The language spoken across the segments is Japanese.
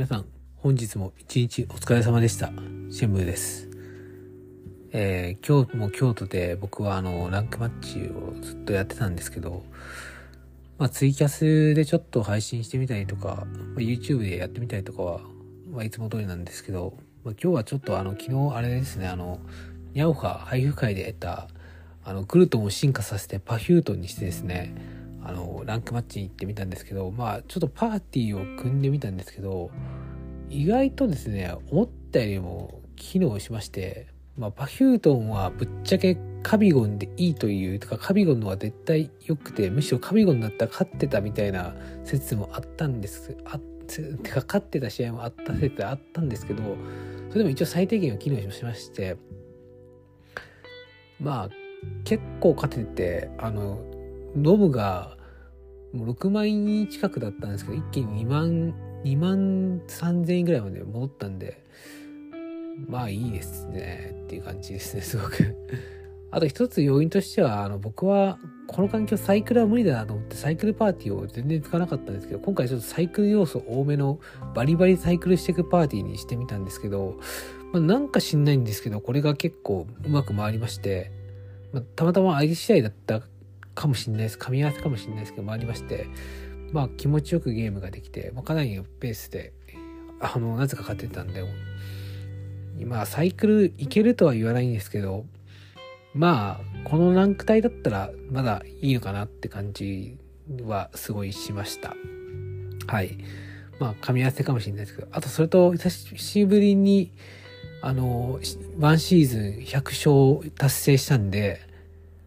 皆さん、本日も一日お疲れ様でした。シェムです。えー、今日も京都で僕はあの、ランクマッチをずっとやってたんですけど、まあ、ツイキャスでちょっと配信してみたりとか、まあ、YouTube でやってみたりとかは、まあ、いつも通りなんですけど、まあ、今日はちょっとあの、昨日あれですね、あの、ニャオハ配布会で得た、あの、グルトンを進化させてパフュートンにしてですね、あの、ランクマッチに行ってみたんですけど、まあ、ちょっとパーティーを組んでみたんですけど、意外とですね、思ったよりも機能しまして、まあ、パフュートンはぶっちゃけカビゴンでいいという、とかカビゴンの方が絶対良くて、むしろカビゴンだったら勝ってたみたいな説もあったんです。あてか勝ってた試合もあった説あったんですけど、それでも一応最低限は機能しまして、まあ、結構勝てて、あの、ノブがもう6万円近くだったんですけど、一気に2万、2万3000円ぐらいまで戻ったんで、まあいいですねっていう感じですね、すごく。あと一つ要因としては、あの僕はこの環境サイクルは無理だなと思ってサイクルパーティーを全然使わなかったんですけど、今回ちょっとサイクル要素多めのバリバリサイクルしていくパーティーにしてみたんですけど、まあ、なんか知んないんですけど、これが結構うまく回りまして、まあ、たまたま相手次第だったかもしれないです。噛み合わせかもしれないですけど、回りまして、まあ気持ちよくゲームができて、まあ、かなりのペースで、あの、なぜか勝ってたんで、まあサイクルいけるとは言わないんですけど、まあ、このランク帯だったらまだいいのかなって感じはすごいしました。はい。まあ、噛み合わせかもしれないですけど、あとそれと久しぶりに、あの、ワンシーズン100勝達成したんで、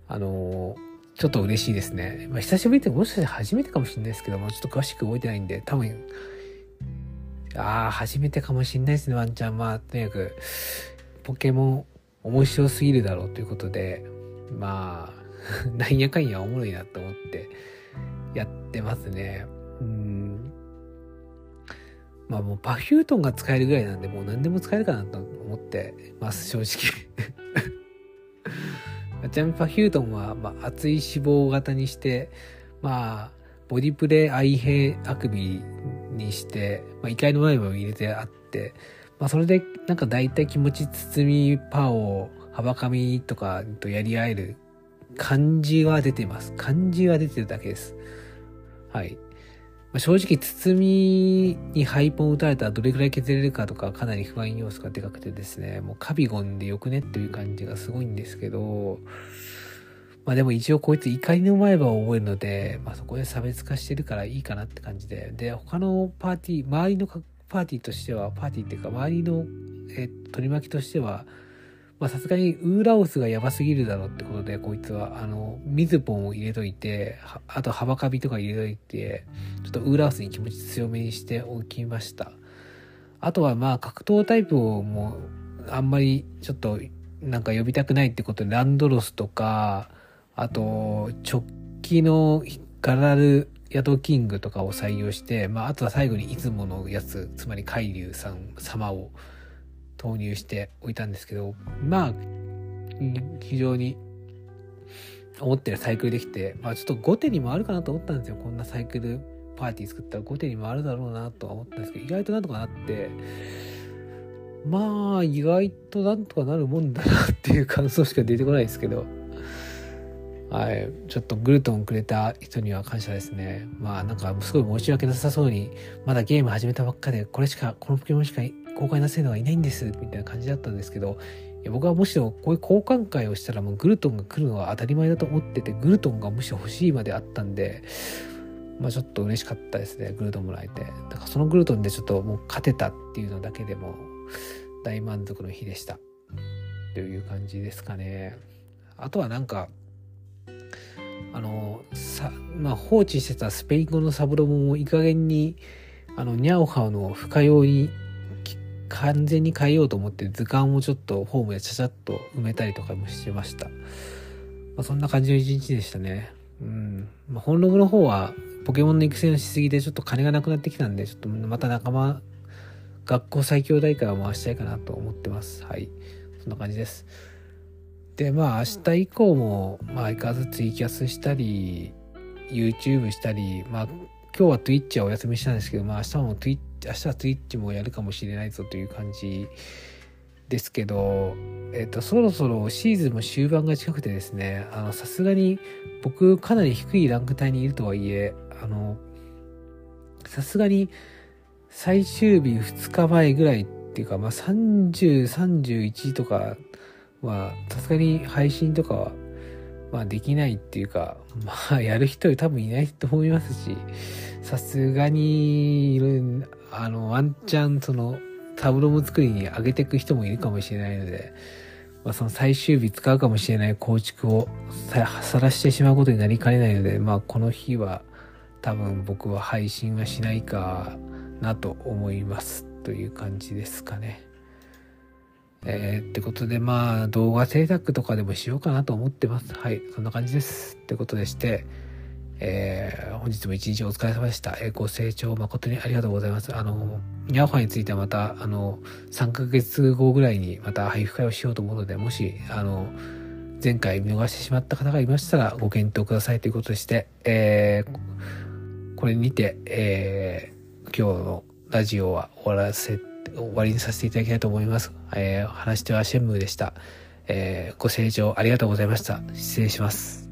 あの、ちょっと嬉しいですね。まあ、久しぶりってもしかして初めてかもしれないですけども、ちょっと詳しく覚えてないんで、多分、ああ、初めてかもしれないですね、ワンちゃん。まあ、とにかく、ポケモン面白すぎるだろうということで、まあ、なんやかんやおもろいなと思ってやってますね。うん。まあもうパフュートンが使えるぐらいなんで、もう何でも使えるかなと思ってます、正直。ジャンパヒュートンは、まあ、厚い脂肪型にして、まあ、ボディプレイ愛兵あくびにして、まあ、異界の前も入れてあって、まあ、それでなんか大体気持ち包みパーをはばかみとかとやり合える感じは出てます。感じは出てるだけです。はい、まあ、正直包みにハイポン打たれたらどれくらい削れるかとかかなり不安要素がでかくてですねもうカビゴンでよくねっていう感じがすごいんですけどまあでも一応こいつ怒りの前歯を覚えるので、まあそこで差別化してるからいいかなって感じで。で、他のパーティー、周りのパーティーとしては、パーティーっていうか、周りの、え取り巻きとしては、まあさすがにウーラオスがやばすぎるだろうってことで、こいつは、あの、水ポンを入れといて、あと幅カビとか入れといて、ちょっとウーラオスに気持ち強めにしておきました。あとはまあ格闘タイプをもう、あんまりちょっと、なんか呼びたくないってことで、ランドロスとか、あと、直帰のガラルヤドキングとかを採用して、まあ、あとは最後にいつものやつ、つまり海流さん様を投入しておいたんですけど、まあ、非常に思ってるサイクルできて、まあちょっと後手にもあるかなと思ったんですよ。こんなサイクルパーティー作ったら後手にもあるだろうなとは思ったんですけど、意外となんとかなって、まあ意外となんとかなるもんだなっていう感想しか出てこないですけど、はい、ちょっとグルトンくれた人には感謝ですね。まあなんかすごい申し訳なさそうに、まだゲーム始めたばっかで、これしか、このポケモンしか公開なせるのはいないんです、みたいな感じだったんですけど、僕はむしろこういう交換会をしたらもうグルトンが来るのは当たり前だと思ってて、グルトンがむしろ欲しいまであったんで、まあちょっと嬉しかったですね、グルトンもらえて。だからそのグルトンでちょっともう勝てたっていうのだけでも大満足の日でした。という感じですかね。あとはなんか、あのさ、まあ、放置してたスペイン語のサブロモもいい加減にあのニャオハオの深用に完全に変えようと思って図鑑をちょっとホームでちゃちゃっと埋めたりとかもしてました、まあ、そんな感じの一日でしたね。うん、まあ、本ログの方はポケモンの育成のしすぎでちょっと金がなくなってきたんでちょっとまた仲間学校最強大会を回したいかなと思ってます。はい。そんな感じです。でまあ明日以降も、まあ、相変わらずツイキャスしたり YouTube したりまあ今日は Twitch はお休みしたんですけど、まあ明日も Twitch 明日はツイッチもやるかもしれないぞという感じですけど、えっ、と、そろそろシーズンも終盤が近くてですね、あの、さすがに僕かなり低いランク帯にいるとはいえ、あの、さすがに最終日2日前ぐらいっていうか、まあ、30、31とかは、さすがに配信とかは、まあ、できないっていうか、まあ、やる人多分いないと思いますし、さすがに、あの、ワンチャン、その、タブロも作りに上げていく人もいるかもしれないので、まあ、その最終日使うかもしれない構築をさらしてしまうことになりかねないので、まあ、この日は多分僕は配信はしないかなと思いますという感じですかね。えー、ってことでまあ動画制作とかでもしようかなと思ってます。はい、そんな感じです。ってことでして、えー、本日も一日お疲れ様でした。えー、ご清聴誠にありがとうございます。あの、ニャオファについてはまた、あの、3ヶ月後ぐらいにまた配布会をしようと思うので、もし、あの、前回見逃してしまった方がいましたらご検討くださいということでして、えー、これにて、えー、今日のラジオは終わらせて、終わりにさせていただきたいと思います。えー、話してはシェンムーでした。えー、ご清聴ありがとうございました。失礼します。